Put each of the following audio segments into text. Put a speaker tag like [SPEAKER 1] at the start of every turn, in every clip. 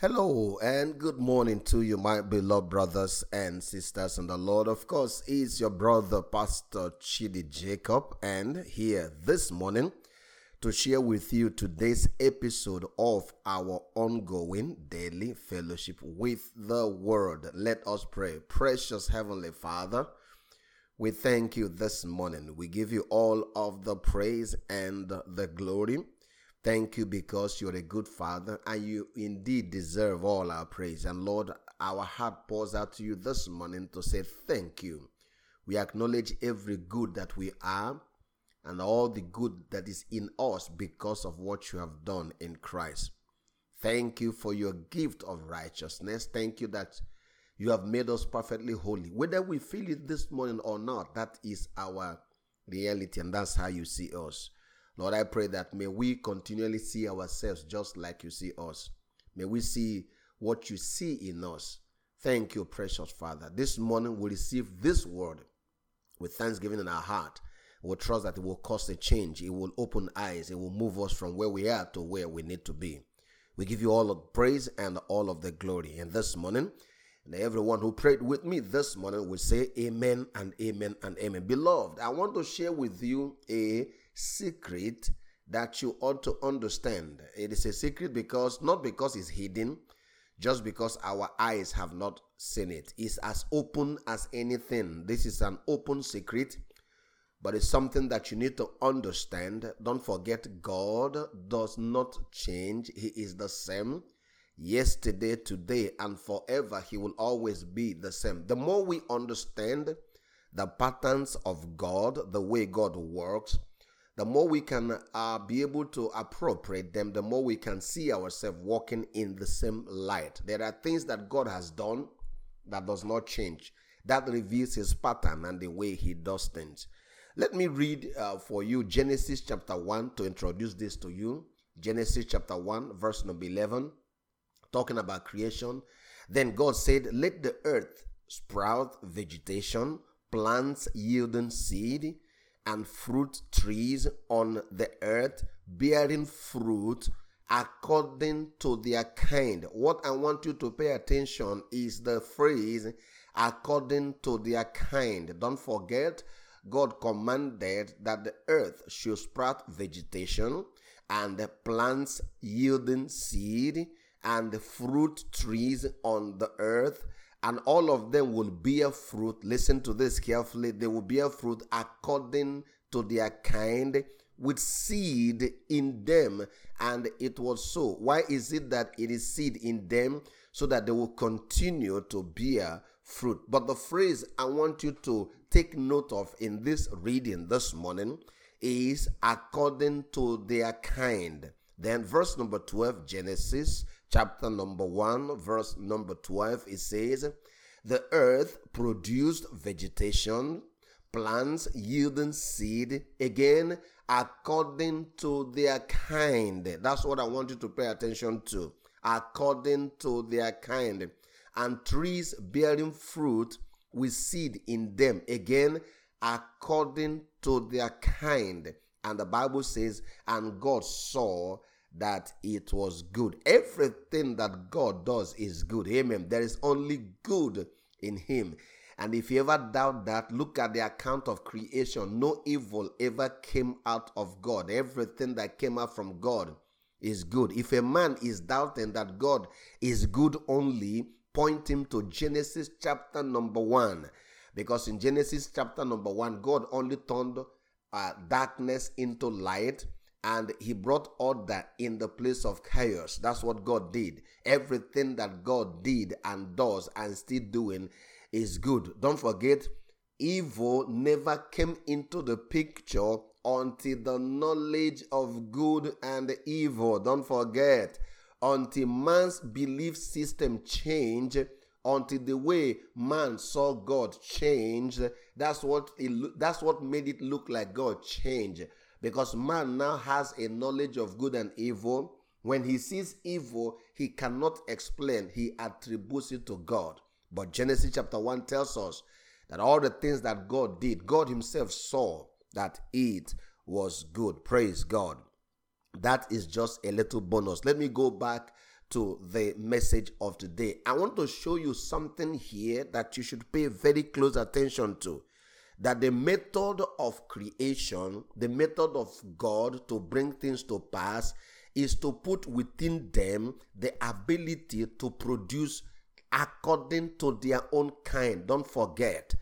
[SPEAKER 1] Hello and good morning to you, my beloved brothers and sisters in the Lord. Of course, is your brother, Pastor Chidi Jacob, and here this morning to share with you today's episode of our ongoing daily fellowship with the Word. Let us pray. Precious Heavenly Father, we thank you this morning. We give you all of the praise and the glory. Thank you because you're a good father and you indeed deserve all our praise. And Lord, our heart pours out to you this morning to say thank you. We acknowledge every good that we are and all the good that is in us because of what you have done in Christ. Thank you for your gift of righteousness. Thank you that you have made us perfectly holy. Whether we feel it this morning or not, that is our reality, and that's how you see us. Lord, I pray that may we continually see ourselves just like you see us. May we see what you see in us. Thank you, precious Father. This morning we receive this word with thanksgiving in our heart. We trust that it will cause a change. It will open eyes. It will move us from where we are to where we need to be. We give you all of praise and all of the glory. And this morning, and everyone who prayed with me this morning will say amen and amen and amen. Beloved, I want to share with you a secret that you ought to understand. It is a secret because not because it's hidden, just because our eyes have not seen it. It's as open as anything. This is an open secret, but it's something that you need to understand. Don't forget, God does not change, He is the same yesterday, today, and forever. He will always be the same. The more we understand the patterns of God, the way God works, the more we can uh, be able to appropriate them, the more we can see ourselves walking in the same light. There are things that God has done that does not change. That reveals his pattern and the way he does things. Let me read uh, for you Genesis chapter 1 to introduce this to you. Genesis chapter 1, verse number 11, talking about creation. Then God said, Let the earth sprout vegetation, plants yielding seed and fruit trees on the earth, bearing fruit according to their kind. What I want you to pay attention is the phrase according to their kind. Don't forget, God commanded that the earth should sprout vegetation and plants yielding seed and fruit trees on the earth and all of them will bear fruit. Listen to this carefully. They will bear fruit according to their kind with seed in them. And it was so. Why is it that it is seed in them? So that they will continue to bear fruit. But the phrase I want you to take note of in this reading this morning is according to their kind. Then, verse number 12, Genesis chapter number 1, verse number 12, it says, The earth produced vegetation, plants yielding seed, again, according to their kind. That's what I want you to pay attention to. According to their kind. And trees bearing fruit with seed in them, again, according to their kind. And the Bible says, And God saw that it was good. Everything that God does is good. Amen. There is only good in Him. And if you ever doubt that, look at the account of creation. No evil ever came out of God. Everything that came out from God is good. If a man is doubting that God is good only, point him to Genesis chapter number one. Because in Genesis chapter number one, God only turned uh, darkness into light and he brought order in the place of chaos. That's what God did. Everything that God did and does and still doing is good. Don't forget, evil never came into the picture until the knowledge of good and evil. Don't forget, until man's belief system changed, until the way man saw God changed. That's what it, that's what made it look like God changed because man now has a knowledge of good and evil. When he sees evil, he cannot explain, he attributes it to God. But Genesis chapter 1 tells us that all the things that God did, God Himself saw that it was good. Praise God. That is just a little bonus. Let me go back to the message of today. I want to show you something here that you should pay very close attention to. That the method of creation, the method of God to bring things to pass, is to put within them the ability to produce according to their own kind. Don't forget,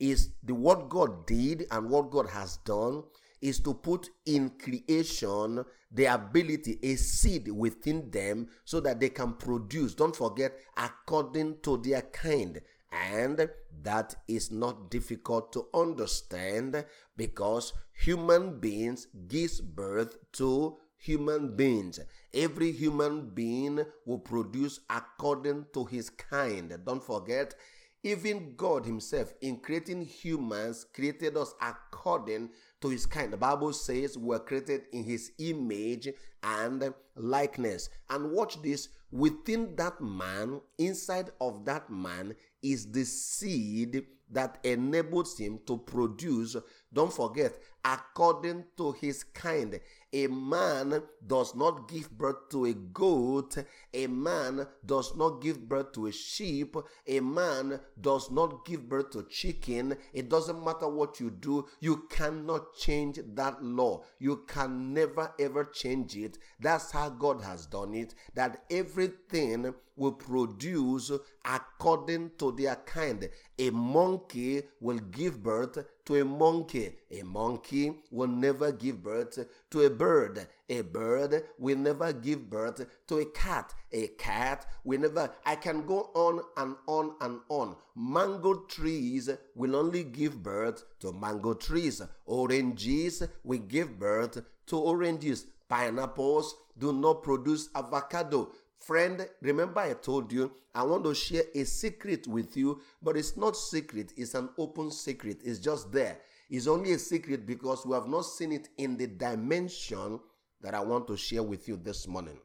[SPEAKER 1] is the what God did and what God has done is to put in creation the ability, a seed within them so that they can produce. Don't forget, according to their kind. And that is not difficult to understand because human beings gives birth to human beings. Every human being will produce according to his kind. Don't forget, even God Himself, in creating humans, created us according to His kind. The Bible says we're created in His image and likeness. And watch this within that man, inside of that man, is the seed that enables him to produce, don't forget, according to his kind. A man does not give birth to a goat. A man does not give birth to a sheep. A man does not give birth to chicken. It doesn't matter what you do. You cannot change that law. You can never ever change it. That's how God has done it. That everything will produce according to their kind. A monkey will give birth to a monkey. A monkey will never give birth to a bird. A bird will never give birth to a cat. A cat will never. I can go on and on and on. Mango trees will only give birth to mango trees. Oranges will give birth to oranges. Pineapples do not produce avocado. Friend, remember I told you I want to share a secret with you, but it's not secret, it's an open secret. It's just there. It's only a secret because we have not seen it in the dimension that I want to share with you this morning.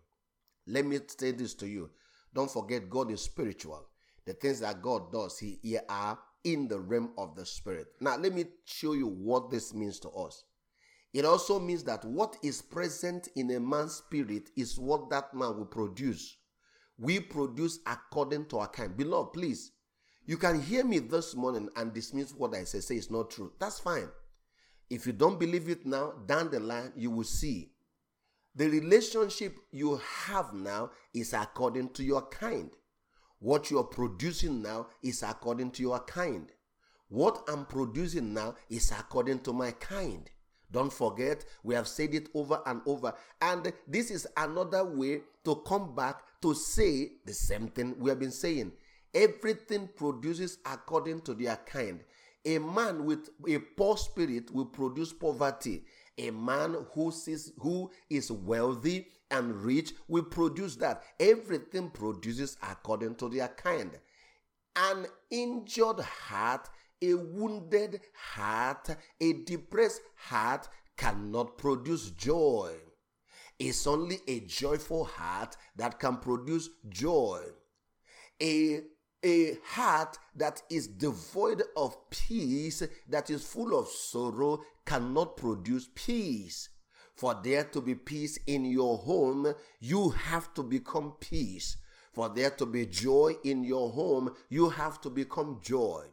[SPEAKER 1] Let me say this to you. Don't forget, God is spiritual. The things that God does, He, he are in the realm of the spirit. Now, let me show you what this means to us. It also means that what is present in a man's spirit is what that man will produce. We produce according to our kind. Beloved, please, you can hear me this morning and dismiss what I say, say it's not true. That's fine. If you don't believe it now, down the line, you will see. The relationship you have now is according to your kind. What you are producing now is according to your kind. What I'm producing now is according to my kind. Don't forget, we have said it over and over. And this is another way to come back to say the same thing we have been saying. Everything produces according to their kind. A man with a poor spirit will produce poverty. A man who sees who is wealthy and rich will produce that. Everything produces according to their kind. An injured heart a wounded heart, a depressed heart cannot produce joy. It's only a joyful heart that can produce joy. A, a heart that is devoid of peace, that is full of sorrow, cannot produce peace. For there to be peace in your home, you have to become peace. For there to be joy in your home, you have to become joy.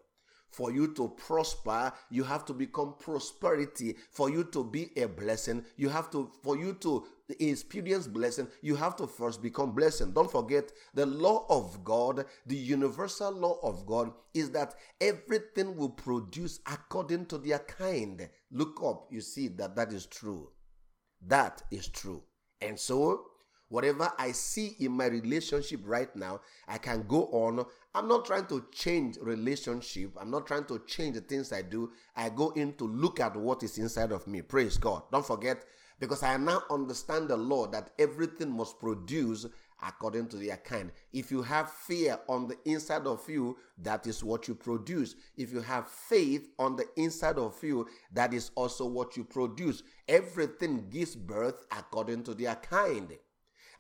[SPEAKER 1] For you to prosper, you have to become prosperity. For you to be a blessing, you have to, for you to experience blessing, you have to first become blessing. Don't forget the law of God, the universal law of God is that everything will produce according to their kind. Look up, you see that that is true. That is true. And so, whatever I see in my relationship right now, I can go on I'm not trying to change relationship. I'm not trying to change the things I do. I go in to look at what is inside of me. Praise God. Don't forget, because I now understand the law that everything must produce according to their kind. If you have fear on the inside of you, that is what you produce. If you have faith on the inside of you, that is also what you produce. Everything gives birth according to their kind.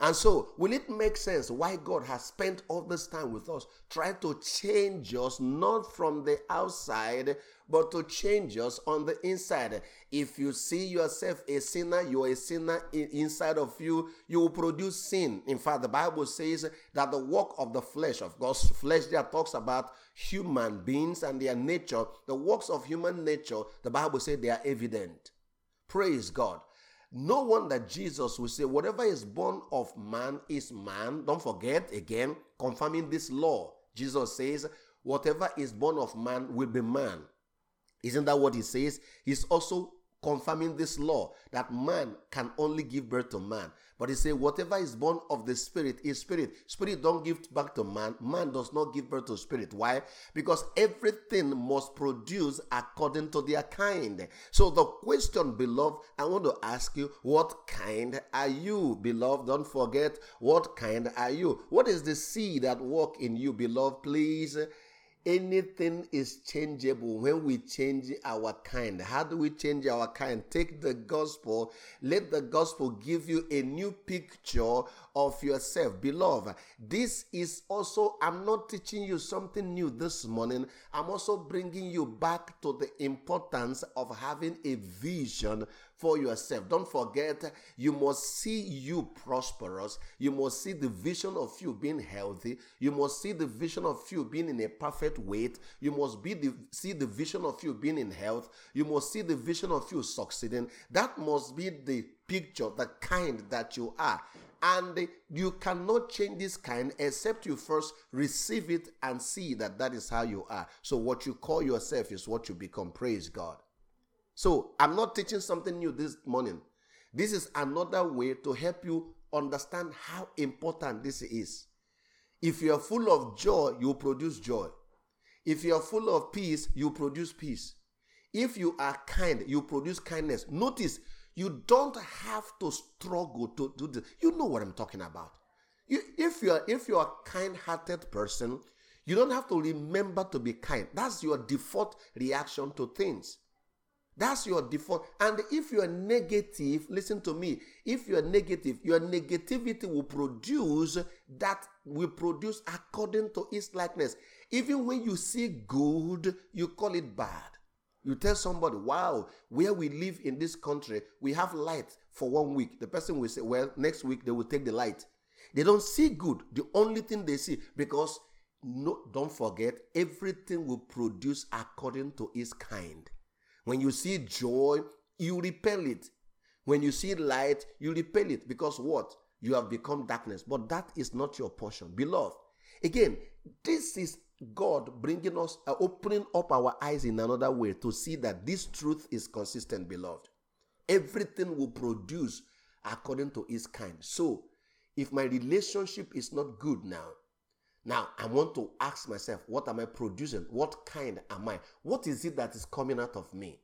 [SPEAKER 1] And so, will it make sense why God has spent all this time with us trying to change us not from the outside, but to change us on the inside? If you see yourself a sinner, you're a sinner inside of you, you will produce sin. In fact, the Bible says that the work of the flesh, of God's flesh, there talks about human beings and their nature. The works of human nature, the Bible says they are evident. Praise God. No wonder Jesus will say, Whatever is born of man is man. Don't forget, again, confirming this law. Jesus says, Whatever is born of man will be man. Isn't that what he says? He's also confirming this law that man can only give birth to man. But he said, whatever is born of the spirit is spirit. Spirit don't give back to man. Man does not give birth to spirit. Why? Because everything must produce according to their kind. So the question, beloved, I want to ask you, what kind are you, beloved? Don't forget, what kind are you? What is the seed that work in you, beloved? Please anything is changeable when we change our kind. How do we change our kind? Take the gospel, let the gospel give you a new picture of yourself. Beloved, this is also, I'm not teaching you something new this morning. I'm also bringing you back to the importance of having a vision for yourself. Don't forget, you must see you prosperous. You must see the vision of you being healthy. You must see the vision of you being in a perfect weight. You must be the, see the vision of you being in health. You must see the vision of you succeeding. That must be the picture, the kind that you are. And you cannot change this kind except you first receive it and see that that is how you are. So, what you call yourself is what you become. Praise God. So, I'm not teaching something new this morning. This is another way to help you understand how important this is. If you are full of joy, you produce joy. If you are full of peace, you produce peace. If you are kind, you produce kindness. Notice you don't have to struggle to do this. You know what I'm talking about. You, if you are if you are a kind-hearted person, you don't have to remember to be kind. That's your default reaction to things. That's your default. And if you are negative, listen to me. If you are negative, your negativity will produce that will produce according to its likeness. Even when you see good, you call it bad. You tell somebody, wow, where we live in this country, we have light for one week. The person will say, well, next week they will take the light. They don't see good. The only thing they see, because no, don't forget, everything will produce according to its kind. When you see joy, you repel it. When you see light, you repel it because what? You have become darkness. But that is not your portion. Beloved, again, this is God bringing us, uh, opening up our eyes in another way to see that this truth is consistent, beloved. Everything will produce according to its kind. So, if my relationship is not good now, now I want to ask myself, what am I producing? What kind am I? What is it that is coming out of me?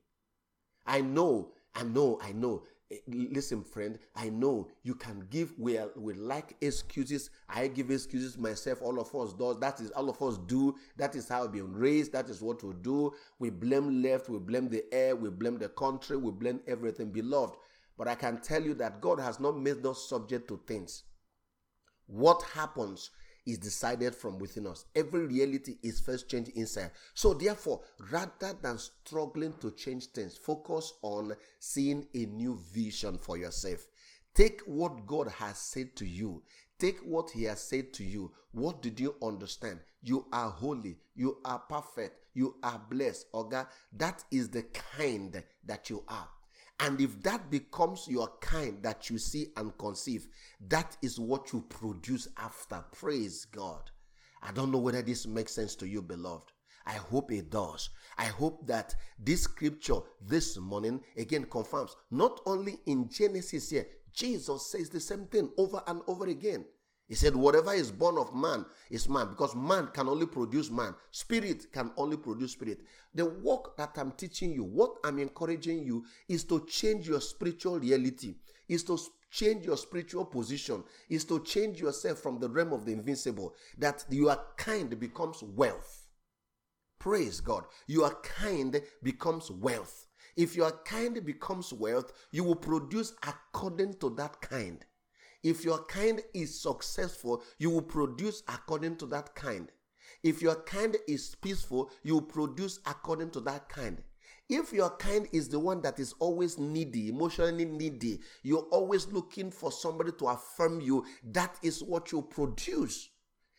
[SPEAKER 1] I know, I know, I know. Eh, listen friend i know you can give we are, we like excuses. I give excuses myself all of us does. That is all of us do. That is how we've been raised. That is what we do. We blame left we blame the air we blame the country we blame everything beloved. But i can tell you that god has not made us subject to things. What happens is decided from within us. Every reality is first changed inside. So, therefore, rather than struggling to change things, focus on seeing a new vision for yourself. Take what God has said to you. Take what He has said to you. What did you understand? You are holy. You are perfect. You are blessed. Oga, that is the kind that you are. And if that becomes your kind that you see and conceive, that is what you produce after. Praise God. I don't know whether this makes sense to you, beloved. I hope it does. I hope that this scripture this morning again confirms not only in Genesis here, Jesus says the same thing over and over again. He said, Whatever is born of man is man, because man can only produce man. Spirit can only produce spirit. The work that I'm teaching you, what I'm encouraging you, is to change your spiritual reality, is to change your spiritual position, is to change yourself from the realm of the invincible, that your kind becomes wealth. Praise God. Your kind becomes wealth. If your kind becomes wealth, you will produce according to that kind. If your kind is successful, you will produce according to that kind. If your kind is peaceful, you will produce according to that kind. If your kind is the one that is always needy, emotionally needy, you're always looking for somebody to affirm you, that is what you produce.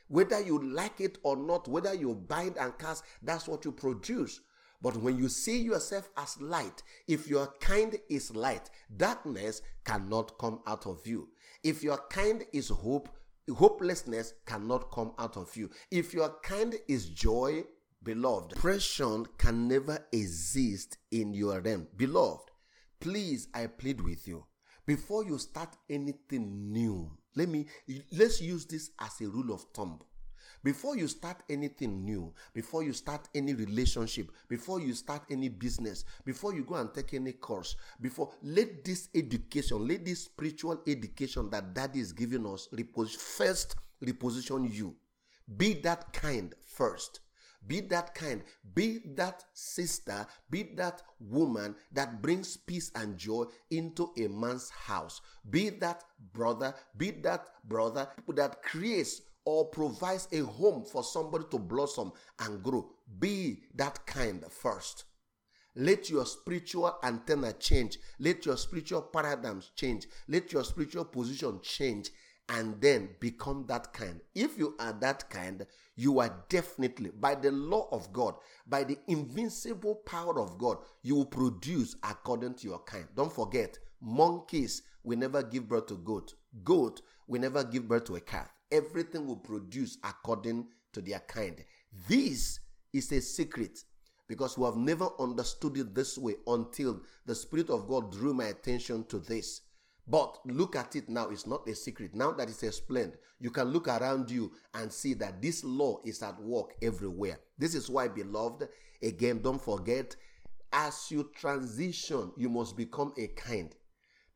[SPEAKER 1] Whether you like it or not, whether you bind and cast, that's what you produce. But when you see yourself as light, if your kind is light, darkness cannot come out of you. If your kind is hope, hopelessness cannot come out of you. If your kind is joy, beloved, depression can never exist in your realm. Beloved, please, I plead with you, before you start anything new, let me let's use this as a rule of thumb. Before you start anything new, before you start any relationship, before you start any business, before you go and take any course, before let this education, let this spiritual education that daddy is giving us repos- first reposition you. Be that kind first. Be that kind. Be that sister. Be that woman that brings peace and joy into a man's house. Be that brother. Be that brother that creates or provides a home for somebody to blossom and grow. Be that kind first. Let your spiritual antenna change. Let your spiritual paradigms change. Let your spiritual position change and then become that kind. If you are that kind, you are definitely, by the law of God, by the invincible power of God, you will produce according to your kind. Don't forget, monkeys will never give birth to goat. Goat will never give birth to a calf everything will produce according to their kind. This is a secret because we have never understood it this way until the Spirit of God drew my attention to this. But look at it now, it's not a secret. Now that it's explained, you can look around you and see that this law is at work everywhere. This is why, beloved, again, don't forget, as you transition, you must become a kind.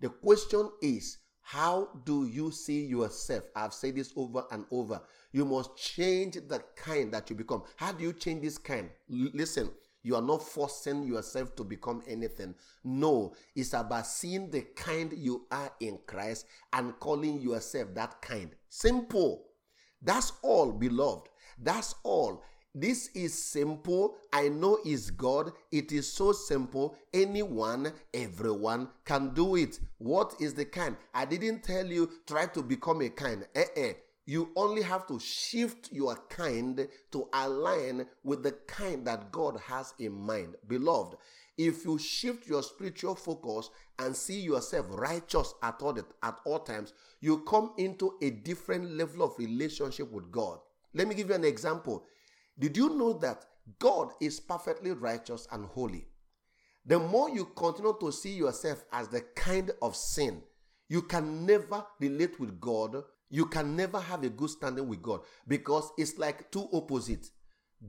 [SPEAKER 1] The question is, how do you see yourself? I've said this over and over. You must change the kind that you become. How do you change this kind? L- listen, you are not forcing yourself to become anything. No, it's about seeing the kind you are in Christ and calling yourself that kind. Simple. That's all, beloved. That's all. This is simple. I know is God. It is so simple. Anyone, everyone can do it. What is the kind? I didn't tell you try to become a kind. Eh eh. You only have to shift your kind to align with the kind that God has in mind. Beloved, if you shift your spiritual focus and see yourself righteous at all, at all times, you come into a different level of relationship with God. Let me give you an example. Did you know that God is perfectly righteous and holy? The more you continue to see yourself as the kind of sin, you can never relate with God. You can never have a good standing with God because it's like two opposites.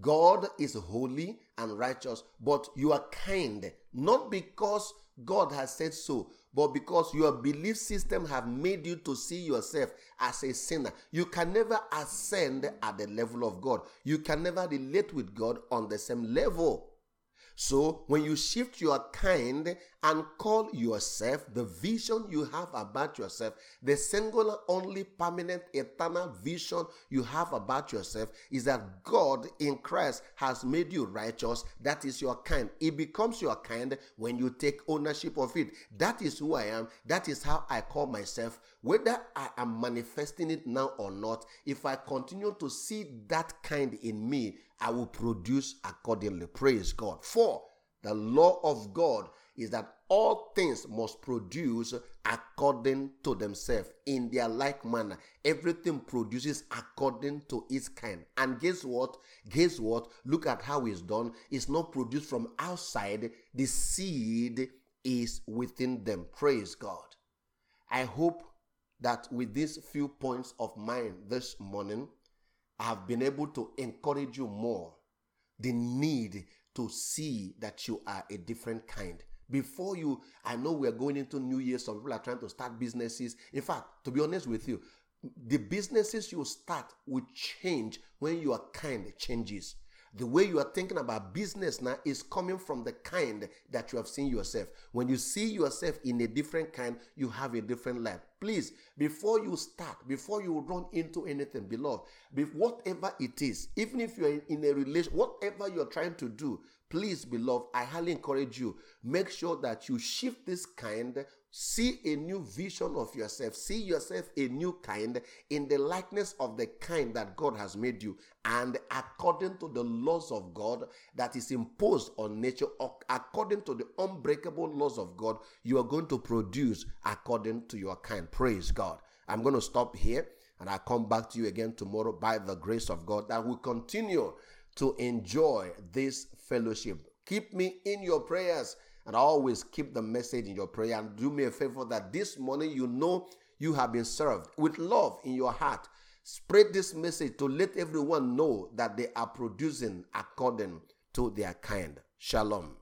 [SPEAKER 1] God is holy and righteous, but you are kind, not because God has said so, but because your belief system have made you to see yourself as a sinner. You can never ascend at the level of God. You can never relate with God on the same level. So when you shift your kind and call yourself the vision you have about yourself, the singular, only permanent, eternal vision you have about yourself is that God in Christ has made you righteous. That is your kind. It becomes your kind when you take ownership of it. That is who I am. That is how I call myself. Whether I am manifesting it now or not, if I continue to see that kind in me, I will produce accordingly. Praise God. For the law of God is that all things must produce according to themselves in their like manner. Everything produces according to its kind. And guess what? Guess what? Look at how it's done. It's not produced from outside, the seed is within them. Praise God. I hope that with these few points of mine this morning, I have been able to encourage you more the need to see that you are a different kind. Before you, I know we're going into New Year, some people are trying to start businesses. In fact, to be honest with you, the businesses you start will change when your kind changes. The way you are thinking about business now is coming from the kind that you have seen yourself. When you see yourself in a different kind, you have a different life. Please, before you start, before you run into anything, beloved, whatever it is, even if you're in a relation, whatever you're trying to do, please, beloved, I highly encourage you, make sure that you shift this kind See a new vision of yourself. See yourself a new kind in the likeness of the kind that God has made you and according to the laws of God that is imposed on nature, or according to the unbreakable laws of God, you are going to produce according to your kind. Praise God. I'm going to stop here and I'll come back to you again tomorrow by the grace of God that we continue to enjoy this fellowship. Keep me in your prayers and always keep the message in your prayer. And do me a favor that this morning you know you have been served with love in your heart. Spread this message to let everyone know that they are producing according to their kind. Shalom.